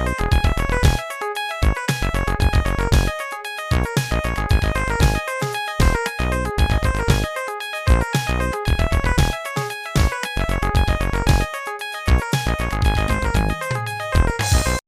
Thank